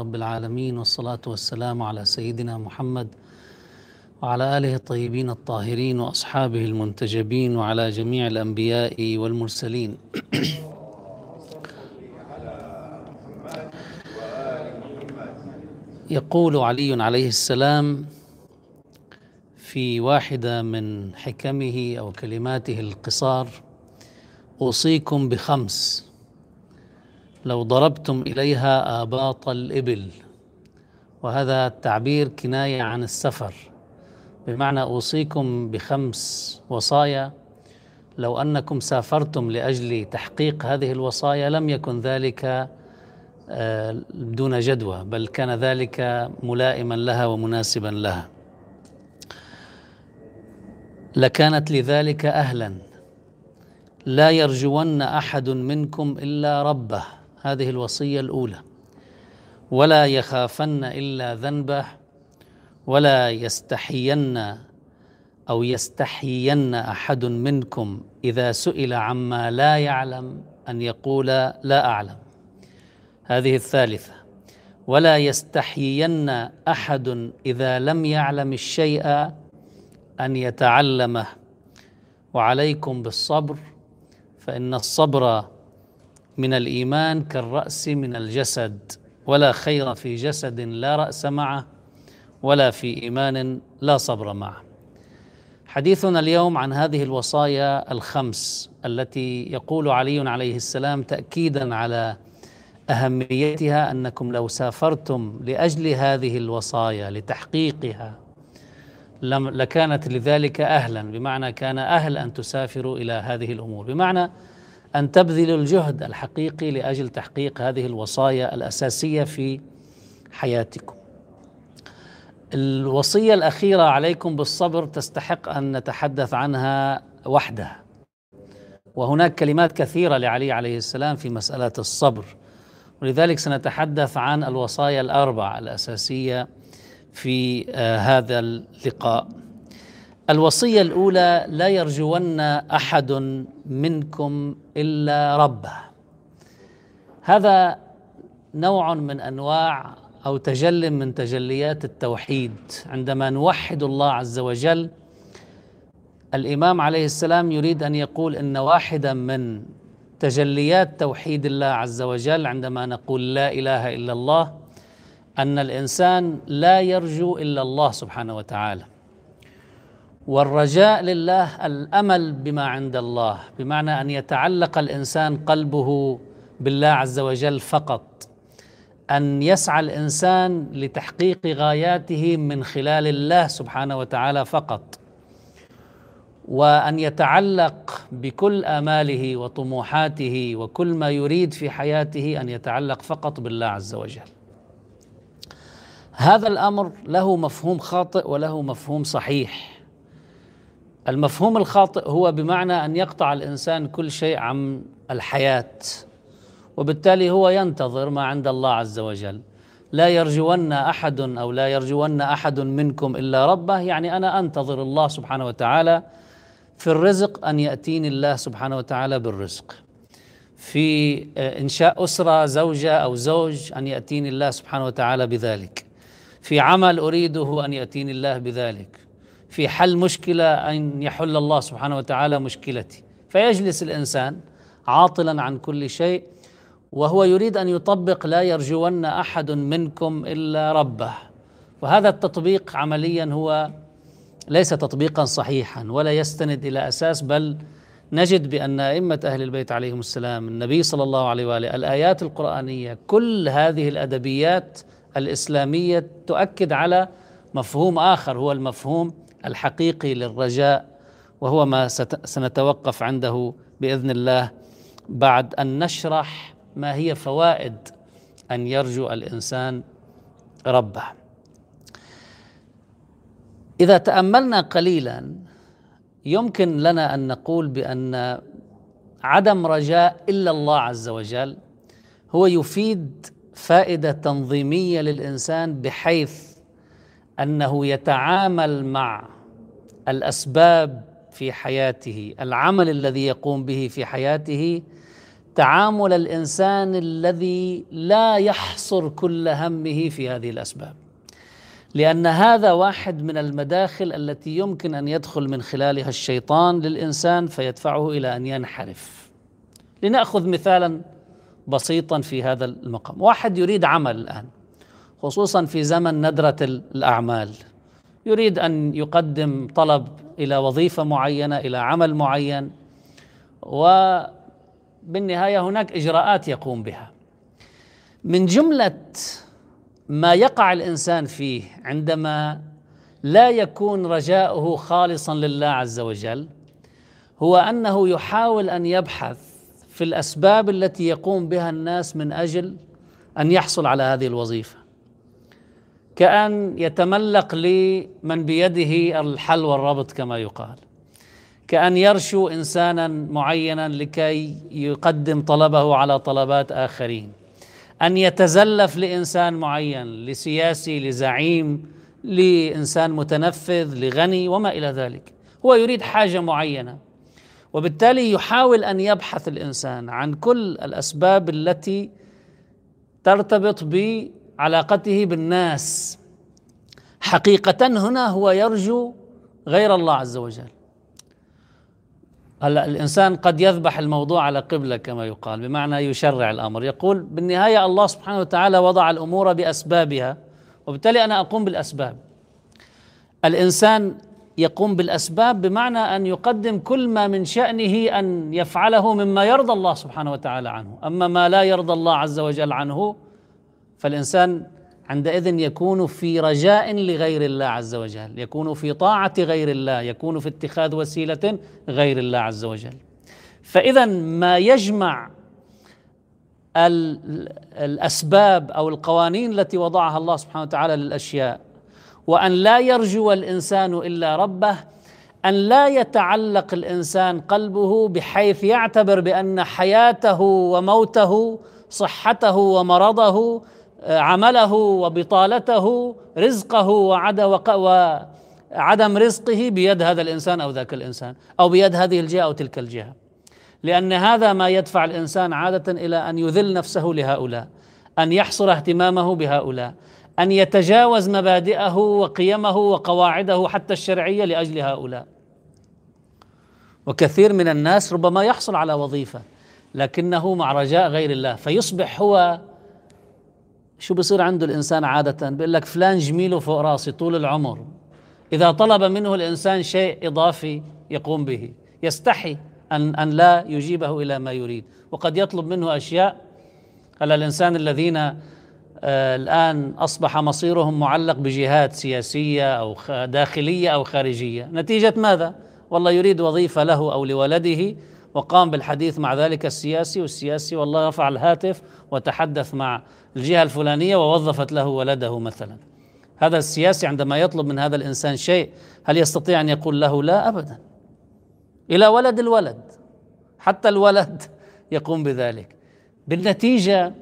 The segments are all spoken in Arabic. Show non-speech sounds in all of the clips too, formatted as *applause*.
رب العالمين والصلاة والسلام على سيدنا محمد وعلى آله الطيبين الطاهرين وأصحابه المنتجبين وعلى جميع الأنبياء والمرسلين. يقول علي عليه السلام في واحدة من حكمه أو كلماته القصار أوصيكم بخمس لو ضربتم إليها آباط الإبل. وهذا التعبير كناية عن السفر. بمعنى أوصيكم بخمس وصايا. لو أنكم سافرتم لأجل تحقيق هذه الوصايا لم يكن ذلك دون جدوى بل كان ذلك ملائما لها ومناسبا لها. لكانت لذلك أهلا. لا يرجون أحد منكم إلا ربه. هذه الوصية الأولى. ولا يخافن إلا ذنبه ولا يستحين أو يستحين أحد منكم إذا سئل عما لا يعلم أن يقول لا أعلم. هذه الثالثة. ولا يستحيين أحد إذا لم يعلم الشيء أن يتعلمه. وعليكم بالصبر فإن الصبر من الإيمان كالرأس من الجسد ولا خير في جسد لا رأس معه ولا في إيمان لا صبر معه. حديثنا اليوم عن هذه الوصايا الخمس التي يقول علي عليه السلام تأكيدا على أهميتها أنكم لو سافرتم لأجل هذه الوصايا لتحقيقها لكانت لذلك أهلا بمعنى كان أهل أن تسافروا إلى هذه الأمور. بمعنى أن تبذلوا الجهد الحقيقي لأجل تحقيق هذه الوصايا الأساسية في حياتكم. الوصية الأخيرة عليكم بالصبر تستحق أن نتحدث عنها وحدها. وهناك كلمات كثيرة لعلي عليه السلام في مسألة الصبر. ولذلك سنتحدث عن الوصايا الأربع الأساسية في هذا اللقاء. الوصية الأولى لا يرجون أحد منكم إلا ربه. هذا نوع من أنواع أو تجل من تجليات التوحيد. عندما نوحد الله عز وجل الإمام عليه السلام يريد أن يقول إن واحدا من تجليات توحيد الله عز وجل عندما نقول لا إله إلا الله أن الإنسان لا يرجو إلا الله سبحانه وتعالى. والرجاء لله الأمل بما عند الله بمعنى أن يتعلق الإنسان قلبه بالله عز وجل فقط أن يسعى الإنسان لتحقيق غاياته من خلال الله سبحانه وتعالى فقط وأن يتعلق بكل آماله وطموحاته وكل ما يريد في حياته أن يتعلق فقط بالله عز وجل. هذا الأمر له مفهوم خاطئ وله مفهوم صحيح. المفهوم الخاطئ هو بمعنى أن يقطع الإنسان كل شيء عن الحياة وبالتالي هو ينتظر ما عند الله عز وجل. لا يرجون أحد أو لا يرجون أحد منكم إلا ربه يعني أنا أنتظر الله سبحانه وتعالى في الرزق أن يأتيني الله سبحانه وتعالى بالرزق. في إنشاء أسرة زوجة أو زوج أن يأتيني الله سبحانه وتعالى بذلك. في عمل أريده أن يأتيني الله بذلك. في حل مشكلة أن يحل الله سبحانه وتعالى مشكلتي. فيجلس الإنسان عاطلا عن كل شيء وهو يريد أن يطبق لا يرجون أحد منكم إلا ربه. وهذا التطبيق عمليا هو ليس تطبيقا صحيحا ولا يستند إلى أساس بل نجد بأن أئمة أهل البيت عليهم السلام النبي صلى الله عليه وآله الآيات القرآنية كل هذه الأدبيات الإسلامية تؤكد على مفهوم آخر هو المفهوم الحقيقي للرجاء وهو ما سنتوقف عنده بإذن الله بعد أن نشرح ما هي فوائد أن يرجو الإنسان ربه. إذا تأملنا قليلا يمكن لنا أن نقول بأن عدم رجاء إلا الله عز وجل هو يفيد فائدة تنظيمية للإنسان بحيث أنه يتعامل مع الأسباب في حياته العمل الذي يقوم به في حياته تعامل الإنسان الذي لا يحصر كل همه في هذه الأسباب. لأن هذا واحد من المداخل التي يمكن أن يدخل من خلالها الشيطان للإنسان فيدفعه إلى أن ينحرف. لنأخذ مثالا بسيطا في هذا المقام. واحد يريد عمل الآن. خصوصا في زمن ندرة الأعمال. يريد أن يقدم طلب إلى وظيفة معينة إلى عمل معين وبالنهاية هناك إجراءات يقوم بها. من جملة ما يقع الإنسان فيه عندما لا يكون رجاؤه خالصا لله عز وجل هو أنه يحاول أن يبحث في الأسباب التي يقوم بها الناس من أجل أن يحصل على هذه الوظيفة. كأن يتملق لمن بيده الحل والربط كما يقال. كأن يرشو إنسانا معينا لكي يقدم طلبه على طلبات آخرين. أن يتزلف لإنسان معين لسياسي لزعيم لإنسان متنفذ لغني وما إلى ذلك. هو يريد حاجة معينة وبالتالي يحاول أن يبحث الإنسان عن كل الأسباب التي ترتبط ب علاقته بالناس. حقيقة هنا هو يرجو غير الله عز وجل. هلا الإنسان قد يذبح الموضوع على قبلة كما يقال بمعنى يشرع الأمر. يقول بالنهاية الله سبحانه وتعالى وضع الأمور بأسبابها وبالتالي أنا أقوم بالأسباب. الإنسان يقوم بالأسباب بمعنى أن يقدم كل ما من شأنه أن يفعله مما يرضى الله سبحانه وتعالى عنه. أما ما لا يرضى الله عز وجل عنه فالإنسان عندئذ يكون في رجاء لغير الله عز وجل يكون في طاعة غير الله يكون في اتخاذ وسيلة غير الله عز وجل. فإذا ما يجمع الأسباب أو القوانين التي وضعها الله سبحانه وتعالى للأشياء وأن لا يرجو الإنسان إلا ربه أن لا يتعلق الإنسان قلبه بحيث يعتبر بأن حياته وموته صحته ومرضه عمله وبطالته رزقه وعدم رزقه بيد هذا الإنسان أو ذاك الإنسان أو بيد هذه الجهة أو تلك الجهة. لأن هذا ما يدفع الإنسان عادة إلى أن يذل نفسه لهؤلاء أن يحصر اهتمامه بهؤلاء أن يتجاوز مبادئه وقيمه وقواعده حتى الشرعية لأجل هؤلاء. وكثير من الناس ربما يحصل على وظيفة لكنه مع رجاء غير الله فيصبح هو شو بصير عنده الإنسان عادة؟ بيقول لك فلان جميله فوق راسي طول العمر. إذا طلب منه الإنسان شيء إضافي يقوم به. يستحي أن أن لا يجيبه إلى ما يريد. وقد يطلب منه أشياء. هلا الإنسان الذين آه الآن أصبح مصيرهم معلق بجهات سياسية أو داخلية أو خارجية. نتيجة ماذا؟ والله يريد وظيفة له أو لولده وقام بالحديث مع ذلك السياسي والسياسي والله رفع الهاتف وتحدث مع الجهة الفلانية ووظفت له ولده مثلا. هذا السياسي عندما يطلب من هذا الإنسان شيء هل يستطيع أن يقول له لا؟ أبدا. إلى ولد الولد. حتى الولد *laughs* يقوم بذلك. بالنتيجة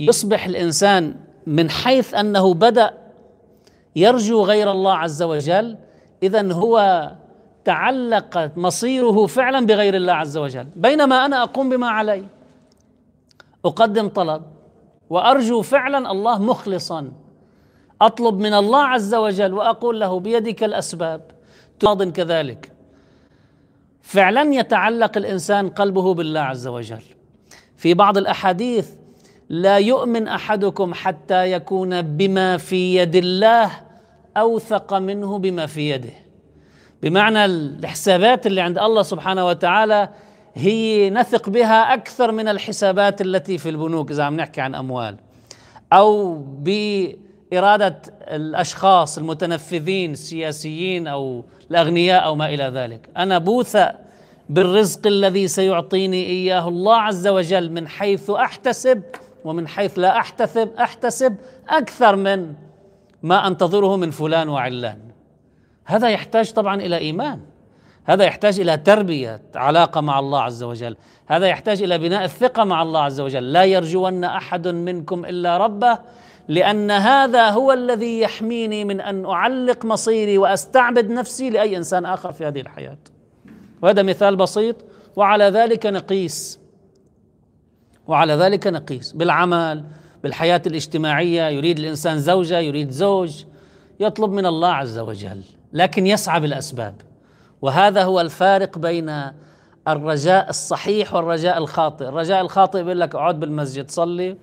يصبح الإنسان من حيث أنه بدأ يرجو غير الله عز وجل إذا هو تعلق مصيره فعلا بغير الله عز وجل. بينما أنا أقوم بما علي. أقدم طلب. وأرجو فعلا الله مخلصا. أطلب من الله عز وجل وأقول له بيدك الأسباب. ماض كذلك. فعلا يتعلق الإنسان قلبه بالله عز وجل. في بعض الأحاديث لا يؤمن أحدكم حتى يكون بما في يد الله أوثق منه بما في يده. بمعنى الحسابات اللي عند الله سبحانه وتعالى هي نثق بها أكثر من الحسابات التي في البنوك إذا عم نحكي عن أموال. أو بإرادة الأشخاص المتنفذين السياسيين أو الأغنياء أو ما إلى ذلك. أنا بوثق بالرزق الذي سيعطيني إياه الله عز وجل من حيث أحتسب ومن حيث لا أحتسب أحتسب أكثر من ما أنتظره من فلان وعلان. هذا يحتاج طبعا إلى إيمان. هذا يحتاج إلى تربية علاقة مع الله عز وجل. هذا يحتاج إلى بناء الثقة مع الله عز وجل. لا يرجون أحد منكم إلا ربه لأن هذا هو الذي يحميني من أن أعلق مصيري وأستعبد نفسي لأي إنسان آخر في هذه الحياة. وهذا مثال بسيط وعلى ذلك نقيس. وعلى ذلك نقيس. بالعمل بالحياة الاجتماعية يريد الإنسان زوجة يريد زوج يطلب من الله عز وجل. لكن يسعى بالأسباب وهذا هو الفارق بين الرجاء الصحيح والرجاء الخاطئ. الرجاء الخاطئ بيقول لك اقعد بالمسجد صلي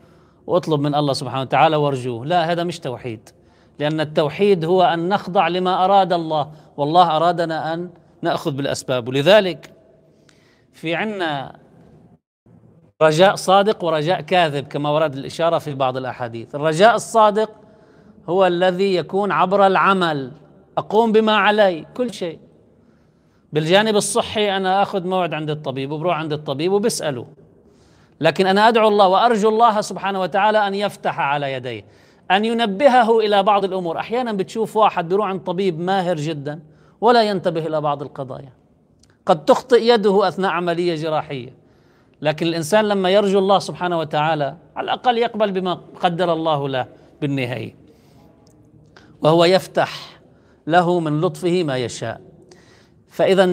واطلب من الله سبحانه وتعالى وارجوه. لا هذا مش توحيد لأن التوحيد هو أن نخضع لما أراد الله والله أرادنا أن نأخذ بالأسباب. ولذلك في عنا رجاء صادق ورجاء كاذب كما ورد الإشارة في بعض الأحاديث. الرجاء الصادق هو الذي يكون عبر العمل. أقوم بما علي كل شيء. بالجانب الصحي أنا أخذ موعد عند الطبيب وبروح عند الطبيب وبسأله. لكن أنا أدعو الله وأرجو الله سبحانه وتعالى أن يفتح على يديه أن ينبهه إلى بعض الأمور. أحيانا بتشوف واحد بيروح عند طبيب ماهر جدا ولا ينتبه إلى بعض القضايا. قد تخطئ يده أثناء عملية جراحية. لكن الإنسان لما يرجو الله سبحانه وتعالى على الأقل يقبل بما قدر الله له بالنهاية. وهو يفتح له من لطفه ما يشاء. فإذا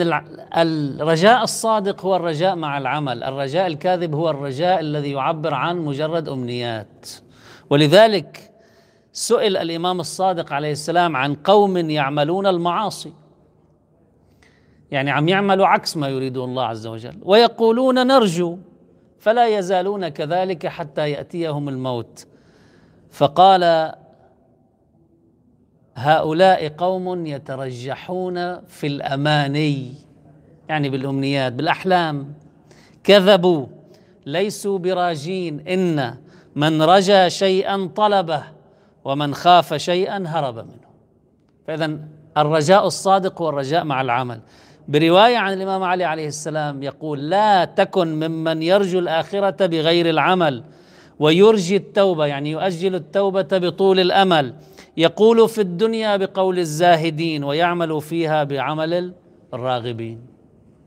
الرجاء الصادق هو الرجاء مع العمل. الرجاء الكاذب هو الرجاء الذي يعبر عن مجرد أمنيات. ولذلك سئل الإمام الصادق عليه السلام عن قوم يعملون المعاصي. يعني عم يعملوا عكس ما يريده الله عز وجل. ويقولون نرجو فلا يزالون كذلك حتى يأتيهم الموت. فقال هؤلاء قوم يترجحون في الأماني يعني بالأمنيات بالأحلام. كذبوا ليسوا براجين. إن من رجا شيئا طلبه ومن خاف شيئا هرب منه. فاذا الرجاء الصادق هو الرجاء مع العمل. برواية عن الإمام علي عليه السلام يقول لا تكن ممن يرجو الآخرة بغير العمل ويرجي التوبة. يعني يؤجل التوبة بطول الأمل. يقول في الدنيا بقول الزاهدين ويعمل فيها بعمل الراغبين.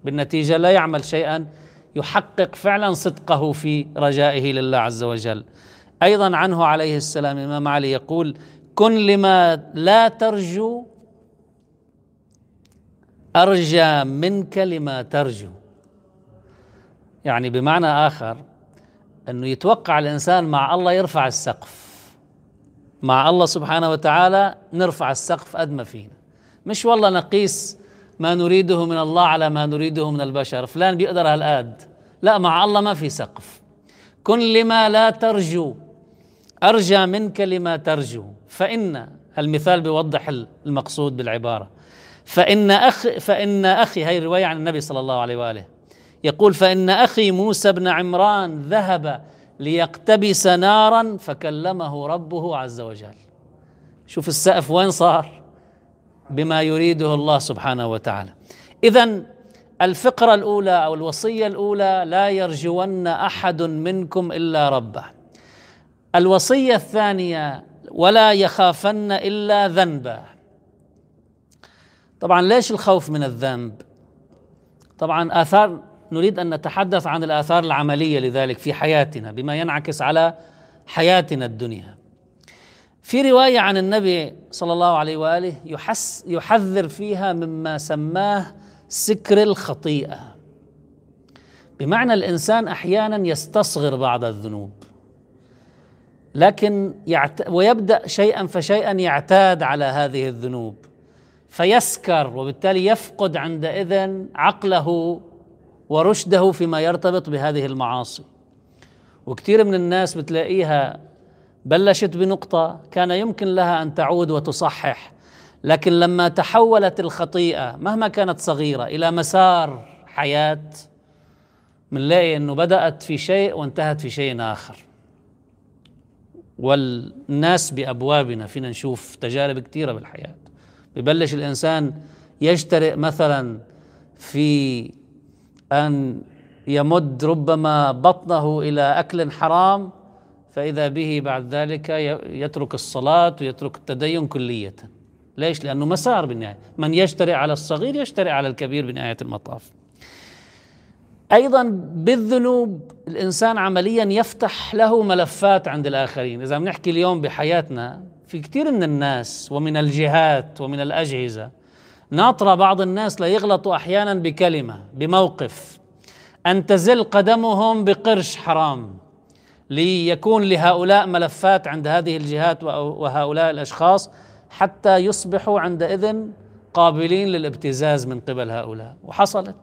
بالنتيجة لا يعمل شيئا يحقق فعلا صدقه في رجائه لله عز وجل. أيضا عنه عليه السلام الإمام علي يقول كن لما لا ترجو أرجى منك لما ترجو. يعني بمعنى آخر أنه يتوقع الإنسان مع الله يرفع السقف. مع الله سبحانه وتعالى نرفع السقف قد ما فينا. مش والله نقيس ما نريده من الله على ما نريده من البشر. فلان بيقدر هالقد. لا مع الله ما في سقف. كن لما لا ترجو أرجى منك لما ترجو. فإن المثال بيوضح المقصود بالعبارة. فإن أخ فإن أخي هي رواية عن النبي صلى الله عليه وآله. يقول فإن أخي موسى بن عمران ذهب ليقتبس نارا فكلمه ربه عز وجل. شوف السقف وين صار؟ بما يريده الله سبحانه وتعالى. اذا الفقرة الأولى أو الوصية الأولى لا يرجون أحد منكم إلا ربه. الوصية الثانية ولا يخافن إلا ذنبا طبعا ليش الخوف من الذنب؟ طبعا آثار نريد أن نتحدث عن الآثار العملية لذلك في حياتنا بما ينعكس على حياتنا الدنيا. في رواية عن النبي صلى الله عليه وآله يحس يحذر فيها مما سماه سكر الخطيئة. بمعنى الإنسان أحيانا يستصغر بعض الذنوب. لكن يعت... ويبدأ شيئا فشيئا يعتاد على هذه الذنوب فيسكر وبالتالي يفقد عندئذ عقله ورشده فيما يرتبط بهذه المعاصي. وكثير من الناس بتلاقيها بلشت بنقطة كان يمكن لها أن تعود وتصحح لكن لما تحولت الخطيئة مهما كانت صغيرة إلى مسار حياة بنلاقي أنه بدأت في شيء وانتهت في شيء آخر. والناس بأبوابنا فينا نشوف تجارب كثيرة بالحياة. ببلش الإنسان يجترئ مثلا في أن يمد ربما بطنه إلى أكل حرام فإذا به بعد ذلك يترك الصلاة ويترك التدين كلية. ليش؟ لأنه مسار بالنهاية. من يجترئ على الصغير يجترئ على الكبير بنهاية المطاف. أيضا بالذنوب الإنسان عمليا يفتح له ملفات عند الآخرين. إذا بنحكي اليوم بحياتنا في كثير من الناس ومن الجهات ومن الأجهزة ناطرة بعض الناس لا يغلطوا أحيانا بكلمة بموقف. أن تزل قدمهم بقرش حرام. ليكون لهؤلاء ملفات عند هذه الجهات وهؤلاء الأشخاص حتى يصبحوا عندئذ قابلين للابتزاز من قبل هؤلاء. وحصلت.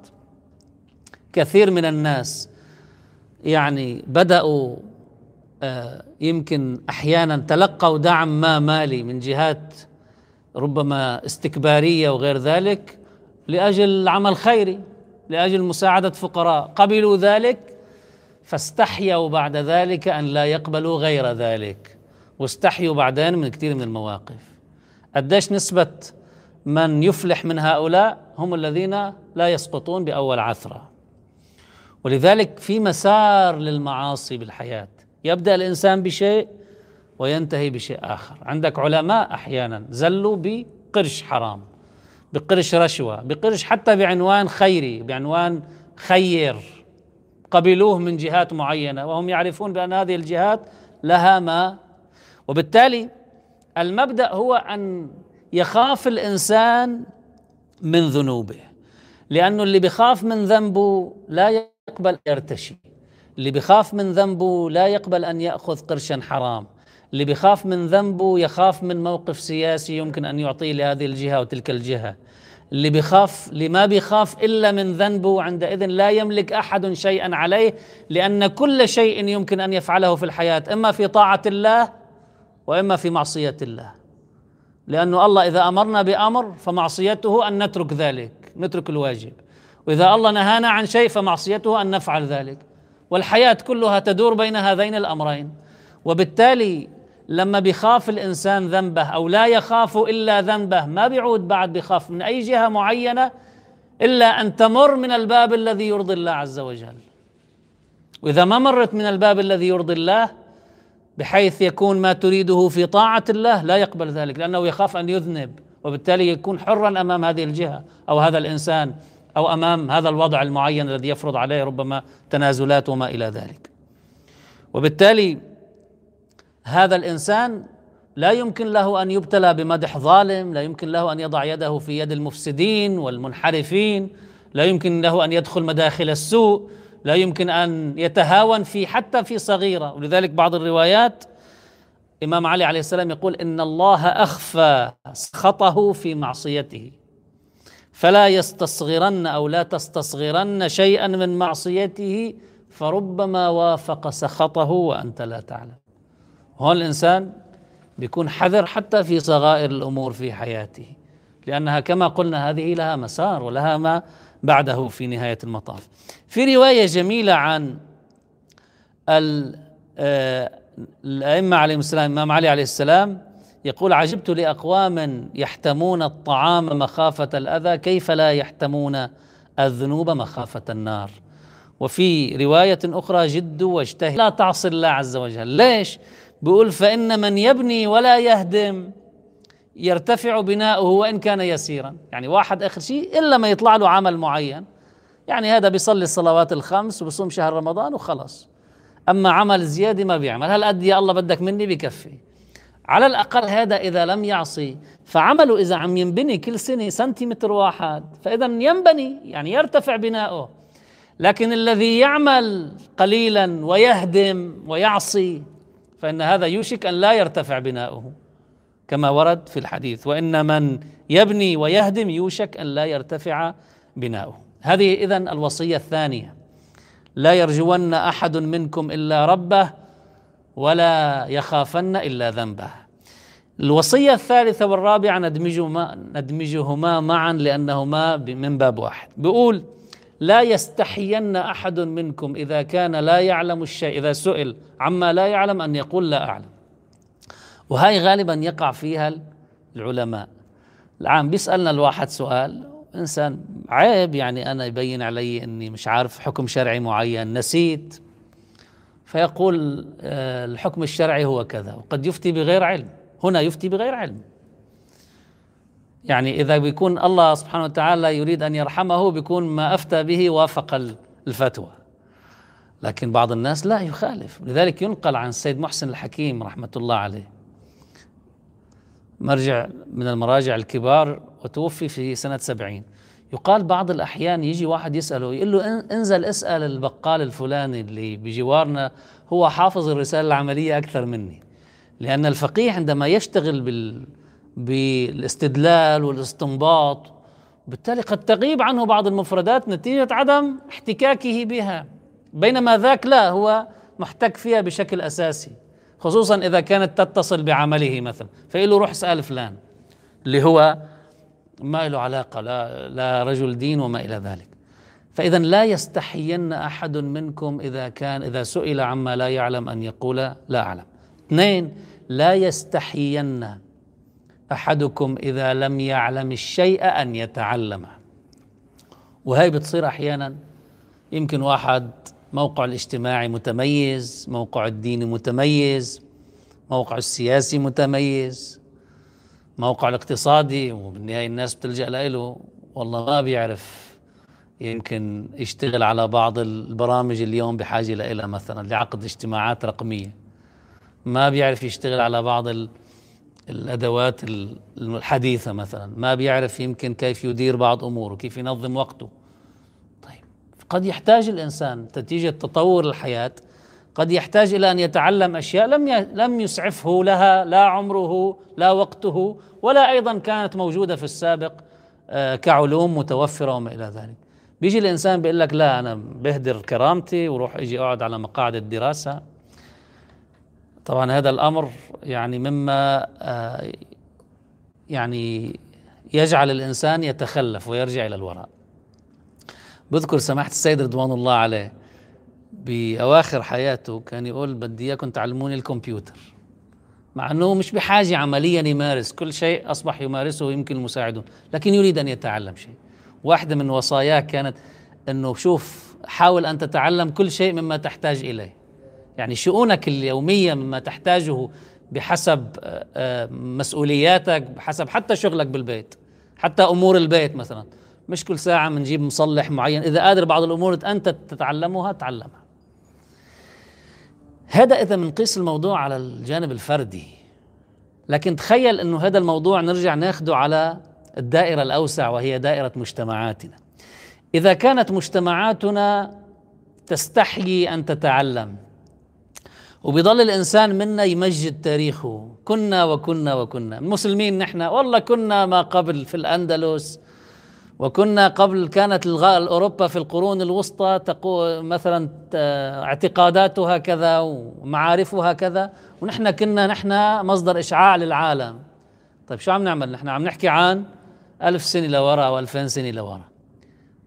كثير من الناس يعني بدأوا آه، يمكن أحيانا تلقوا دعم ما مالي من جهات ربما استكبارية وغير ذلك لأجل عمل خيري لأجل مساعدة فقراء. قبلوا ذلك فاستحيوا بعد ذلك أن لا يقبلوا غير ذلك واستحيوا بعدين من كثير من المواقف. قديش نسبة من يفلح من هؤلاء هم الذين لا يسقطون بأول عثرة. ولذلك في مسار للمعاصي بالحياة. يبدأ الإنسان بشيء وينتهي بشيء آخر. عندك علماء أحيانا زلوا بقرش حرام بقرش رشوة بقرش حتى بعنوان خيري بعنوان خير. قبلوه من جهات معينة وهم يعرفون بأن هذه الجهات لها ما. وبالتالي المبدأ هو أن يخاف الإنسان من ذنوبه لأنه اللي بخاف من ذنبه لا يقبل يرتشي اللي بخاف من ذنبه لا يقبل أن يأخذ قرشا حرام. اللي بخاف من ذنبه يخاف من موقف سياسي يمكن أن يعطيه لهذه الجهة وتلك الجهة. اللي بخاف اللي ما بيخاف إلا من ذنبه عندئذ لا يملك أحد شيئا عليه لأن كل شيء يمكن أن يفعله في الحياة إما في طاعة الله وإما في معصية الله. لأنه الله إذا أمرنا بأمر فمعصيته أن نترك ذلك نترك الواجب. وإذا الله نهانا عن شيء فمعصيته أن نفعل ذلك. والحياة كلها تدور بين هذين الأمرين. وبالتالي لما بيخاف الإنسان ذنبه أو لا يخاف إلا ذنبه ما بيعود بعد بخاف من أي جهة معينة إلا أن تمر من الباب الذي يرضي الله عز وجل. وإذا ما مرت من الباب الذي يرضي الله بحيث يكون ما تريده في طاعة الله لا يقبل ذلك لأنه يخاف أن يذنب وبالتالي يكون حرا أمام هذه الجهة أو هذا الإنسان أو أمام هذا الوضع المعين الذي يفرض عليه ربما تنازلات وما إلى ذلك. وبالتالي هذا الإنسان لا يمكن له أن يبتلى بمدح ظالم لا يمكن له أن يضع يده في يد المفسدين والمنحرفين لا يمكن له أن يدخل مداخل السوء لا يمكن أن يتهاون في حتى في صغيرة. ولذلك بعض الروايات إمام علي عليه السلام يقول إن الله أخفى سخطه في معصيته. فلا يستصغرن أو لا تستصغرن شيئا من معصيته فربما وافق سخطه وأنت لا تعلم. هون الإنسان بيكون حذر حتى في صغائر الأمور في حياته لأنها كما قلنا هذه لها مسار ولها ما بعده في نهاية المطاف. في رواية جميلة عن آه، الأئمة عليهم السلام الإمام علي عليه السلام يقول عجبت لأقوام يحتمون الطعام مخافة الأذى كيف لا يحتمون الذنوب مخافة النار؟ وفي رواية أخرى جد واجتهد. لا تعصي الله عز وجل. ليش؟ بيقول فإن من يبني ولا يهدم يرتفع بناؤه وإن كان يسيرا. يعني واحد آخر شيء إلا ما يطلع له عمل معين. يعني هذا بيصلي الصلوات الخمس وبصوم شهر رمضان وخلص أما عمل زيادة ما بيعمل. هل قد يا الله بدك مني؟ بكفي. على الأقل هذا إذا لم يعصي. فعمله إذا عم ينبني كل سنة سنتيمتر واحد. فإذا ينبني يعني يرتفع بناؤه. لكن الذي يعمل قليلا ويهدم ويعصي فإن هذا يوشك أن لا يرتفع بناؤه كما ورد في الحديث. وإن من يبني ويهدم يوشك أن لا يرتفع بناؤه. هذه إذن الوصية الثانية. لا يرجون أحد منكم إلا ربه ولا يخافن إلا ذنبه. الوصية الثالثة والرابعة ندمجهما, ندمجهما معا لأنهما من باب واحد. بيقول لا يستحين أحد منكم إذا كان لا يعلم الشيء إذا سئل عما لا يعلم أن يقول لا أعلم. وهي غالبا يقع فيها العلماء. العام بيسألنا الواحد سؤال إنسان عيب يعني أنا يبين علي إني مش عارف حكم شرعي معين نسيت. فيقول آه، الحكم الشرعي هو كذا وقد يفتي بغير علم. هنا يفتي بغير علم. يعني إذا بيكون الله سبحانه وتعالى يريد أن يرحمه بيكون ما أفتى به وافق الفتوى. لكن بعض الناس لا يخالف. لذلك ينقل عن السيد محسن الحكيم رحمة الله عليه. مرجع من المراجع الكبار وتوفي في سنة سبعين. يقال بعض الأحيان يجي واحد يسأله يقول له انزل اسأل البقال الفلاني اللي بجوارنا هو حافظ الرسالة العملية أكثر مني. لأن الفقيه عندما يشتغل بال بالاستدلال والاستنباط. بالتالي قد تغيب عنه بعض المفردات نتيجة عدم احتكاكه بها. بينما ذاك لا هو محتك فيها بشكل أساسي خصوصا إذا كانت تتصل بعمله مثلا. فيقول له روح اسأل فلان اللي هو ما له علاقة لا, لا رجل دين وما إلى ذلك. فإذا لا يستحين أحد منكم إذا كان إذا سئل عما لا يعلم أن يقول لا أعلم. اثنين لا يستحين أحدكم إذا لم يعلم الشيء أن يتعلمه. وهي بتصير أحيانا. يمكن واحد موقع الاجتماعي متميز موقع الديني متميز موقع السياسي متميز موقع الاقتصادي وبالنهاية الناس بتلجأ له والله ما بيعرف يمكن يشتغل على بعض البرامج اليوم بحاجة لها مثلا لعقد اجتماعات رقمية. ما بيعرف يشتغل على بعض الأدوات الحديثة مثلا ما بيعرف يمكن كيف يدير بعض أموره كيف ينظم وقته طيب قد يحتاج الإنسان نتيجة تطور الحياة قد يحتاج إلى أن يتعلم أشياء لم لم يسعفه لها لا عمره لا وقته ولا أيضا كانت موجودة في السابق آه، كعلوم متوفرة وما إلى ذلك. بيجي الإنسان بيقول لك لا أنا بهدر كرامتي وروح أجي أقعد على مقاعد الدراسة. طبعا هذا الأمر يعني مما آه، يعني يجعل الإنسان يتخلف ويرجع إلى الوراء. بذكر سماحة السيد رضوان الله عليه بأواخر حياته كان يقول بدي إياكم تعلموني الكمبيوتر مع إنه مش بحاجة عمليا يمارس كل شيء أصبح يمارسه يمكن المساعدون لكن يريد أن يتعلم شيء واحدة من وصاياه كانت إنه شوف حاول أن تتعلم كل شيء مما تحتاج إليه يعني شؤونك اليومية مما تحتاجه بحسب آه، آه، مسؤولياتك بحسب حتى شغلك بالبيت حتى أمور البيت مثلا. مش كل ساعة بنجيب مصلح معين. إذا قادر بعض الأمور أنت تتعلمها تعلمها. هذا إذا بنقيس الموضوع على الجانب الفردي. لكن تخيل إنه هذا الموضوع نرجع ناخده على الدائرة الأوسع وهي دائرة مجتمعاتنا. إذا كانت مجتمعاتنا تستحيي أن تتعلم وبيضل الإنسان منا يمجد تاريخه. كنا وكنا وكنا. المسلمين نحن والله كنا ما قبل في الأندلس وكنا قبل كانت أوروبا في القرون الوسطى تقو مثلا اعتقاداتها كذا ومعارفها كذا ونحن كنا نحن مصدر إشعاع للعالم. طيب شو عم نعمل؟ نحن عم نحكي عن ألف سنة لورا أو ألفين سنة لورا.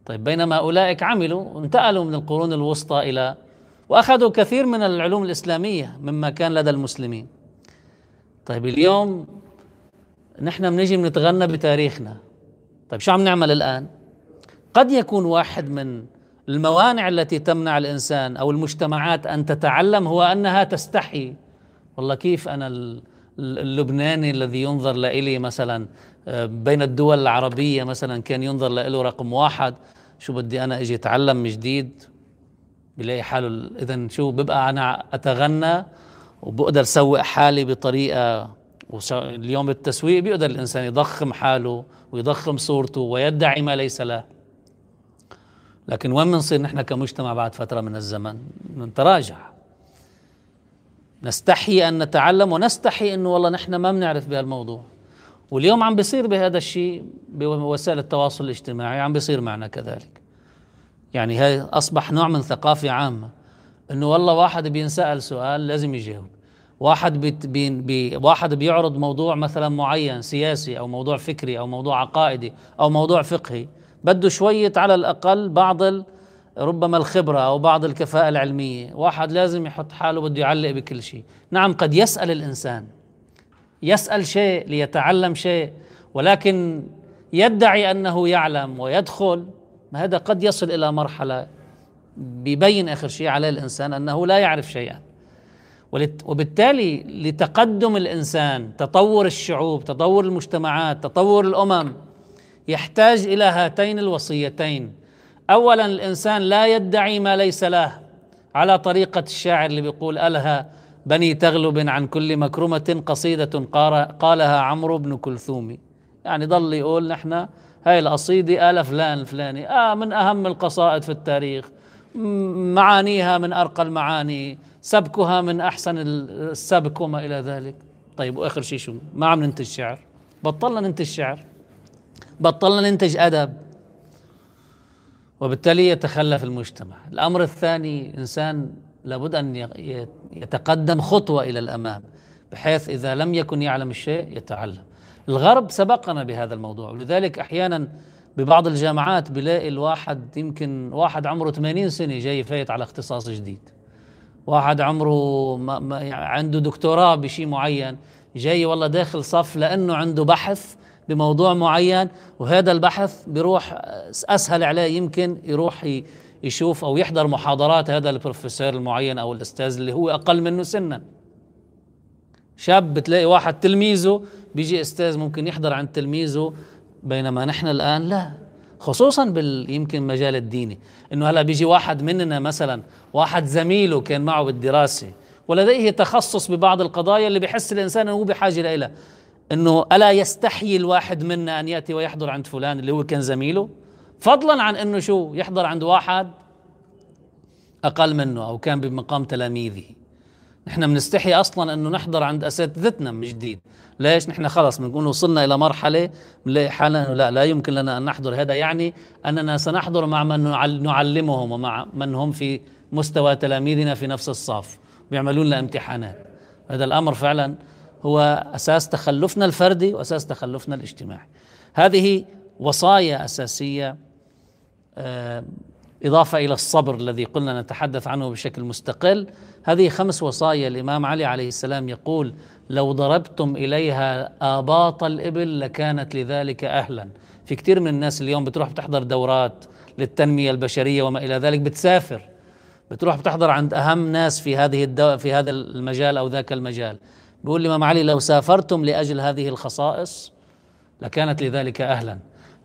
طيب بينما أولئك عملوا وانتقلوا من القرون الوسطى إلى وأخذوا كثير من العلوم الإسلامية مما كان لدى المسلمين. طيب اليوم نحن بنجي بنتغنى بتاريخنا. طيب شو عم نعمل الآن؟ قد يكون واحد من الموانع التي تمنع الإنسان أو المجتمعات أن تتعلم هو أنها تستحي. والله كيف أنا اللبناني الذي ينظر لإلي مثلا آه، بين الدول العربية مثلا كان ينظر له رقم واحد شو بدي أنا أجي أتعلم جديد؟ بلاقي حاله إذا شو ببقى أنا أتغنى وبقدر سوق حالي بطريقة واليوم بالتسويق بيقدر الإنسان يضخم حاله ويضخم صورته ويدعي ما ليس له. لكن وين بنصير نحن كمجتمع بعد فترة من الزمن؟ نتراجع. نستحي أن نتعلم ونستحي أنه والله نحن ما بنعرف بهالموضوع. واليوم عم بيصير بهذا الشيء بوسائل التواصل الاجتماعي عم بيصير معنا كذلك. يعني هي أصبح نوع من ثقافة عامة. أنه والله واحد بينسأل سؤال لازم يجاوب. واحد بي بي واحد بيعرض موضوع مثلا معين سياسي أو موضوع فكري أو موضوع عقائدي أو موضوع فقهي بده شوية على الأقل بعض ربما الخبرة أو بعض الكفاءة العلمية. واحد لازم يحط حاله بده يعلق بكل شيء. نعم قد يسأل الإنسان. يسأل شيء ليتعلم شيء ولكن يدعي أنه يعلم ويدخل هذا قد يصل إلى مرحلة بيبين آخر شيء عليه الإنسان أنه لا يعرف شيئا. وبالتالي لتقدم الإنسان تطور الشعوب تطور المجتمعات تطور الأمم يحتاج إلى هاتين الوصيتين. اولا الإنسان لا يدعي ما ليس له على طريقة الشاعر اللي بيقول ألها بني تغلب عن كل مكرمة قصيدة قالها عمرو بن كلثوم. يعني ضل يقول نحن هاي القصيدة آل فلان الفلاني آه من أهم القصائد في التاريخ. معانيها من أرقى المعاني. سبكها من أحسن السبك وما إلى ذلك. طيب وآخر شيء شو؟ ما عم ننتج شعر. بطلنا ننتج شعر. بطلنا ننتج أدب. وبالتالي يتخلف المجتمع. الأمر الثاني إنسان لابد أن يتقدم خطوة إلى الأمام بحيث إذا لم يكن يعلم الشيء يتعلم. الغرب سبقنا بهذا الموضوع. ولذلك أحيانا ببعض الجامعات بلاقي الواحد يمكن واحد عمره 80 سنة جاي فايت على اختصاص جديد. واحد عمره ما ما عنده دكتوراه بشيء معين جاي والله داخل صف لأنه عنده بحث بموضوع معين وهذا البحث بيروح أسهل عليه يمكن يروح يشوف أو يحضر محاضرات هذا البروفيسور المعين أو الأستاذ اللي هو أقل منه سنا. شاب بتلاقي واحد تلميذه بيجي أستاذ ممكن يحضر عند تلميذه بينما نحن الآن لا. خصوصا بال يمكن مجال الديني. إنه هلأ بيجي واحد مننا مثلا واحد زميله كان معه بالدراسة ولديه تخصص ببعض القضايا اللي بحس الإنسان إنه هو بحاجة لها إنه ألا يستحيي الواحد منا أن يأتي ويحضر عند فلان اللي هو كان زميله؟ فضلا عن إنه شو يحضر عند واحد أقل منه أو كان بمقام تلاميذه. نحن بنستحي أصلا أنه نحضر عند أساتذتنا من جديد. ليش؟ نحن خلص بنكون وصلنا إلى مرحلة بنلاقي حالنا لا لا يمكن لنا أن نحضر. هذا يعني أننا سنحضر مع من نعلمهم ومع من هم في مستوى تلاميذنا في نفس الصف. بيعملون لنا امتحانات. هذا الأمر فعلا هو أساس تخلفنا الفردي وأساس تخلفنا الاجتماعي. هذه وصايا أساسية إضافة إلى الصبر الذي قلنا نتحدث عنه بشكل مستقل. هذه خمس وصايا الإمام علي عليه السلام يقول لو ضربتم إليها آباط الإبل لكانت لذلك أهلا. في كثير من الناس اليوم بتروح بتحضر دورات للتنمية البشرية وما إلى ذلك بتسافر بتروح بتحضر عند أهم ناس في هذه الدو... في هذا المجال أو ذاك المجال. بيقول الإمام علي لو سافرتم لأجل هذه الخصائص لكانت لذلك أهلا.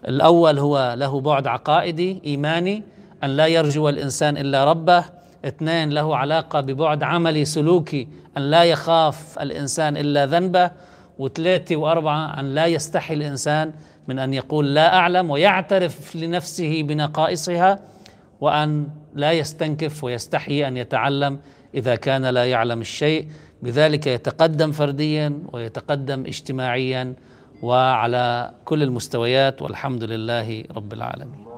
الأول هو له بعد عقائدي إيماني أن لا يرجو الإنسان إلا ربه. اثنين له علاقة ببعد عملي سلوكي أن لا يخاف الإنسان إلا ذنبه. وثلاثة وأربعة أن لا يستحي الإنسان من أن يقول لا أعلم ويعترف لنفسه بنقائصها وأن لا يستنكف ويستحي أن يتعلم إذا كان لا يعلم الشيء. بذلك يتقدم فرديا ويتقدم اجتماعيا وعلى كل المستويات والحمد لله رب العالمين.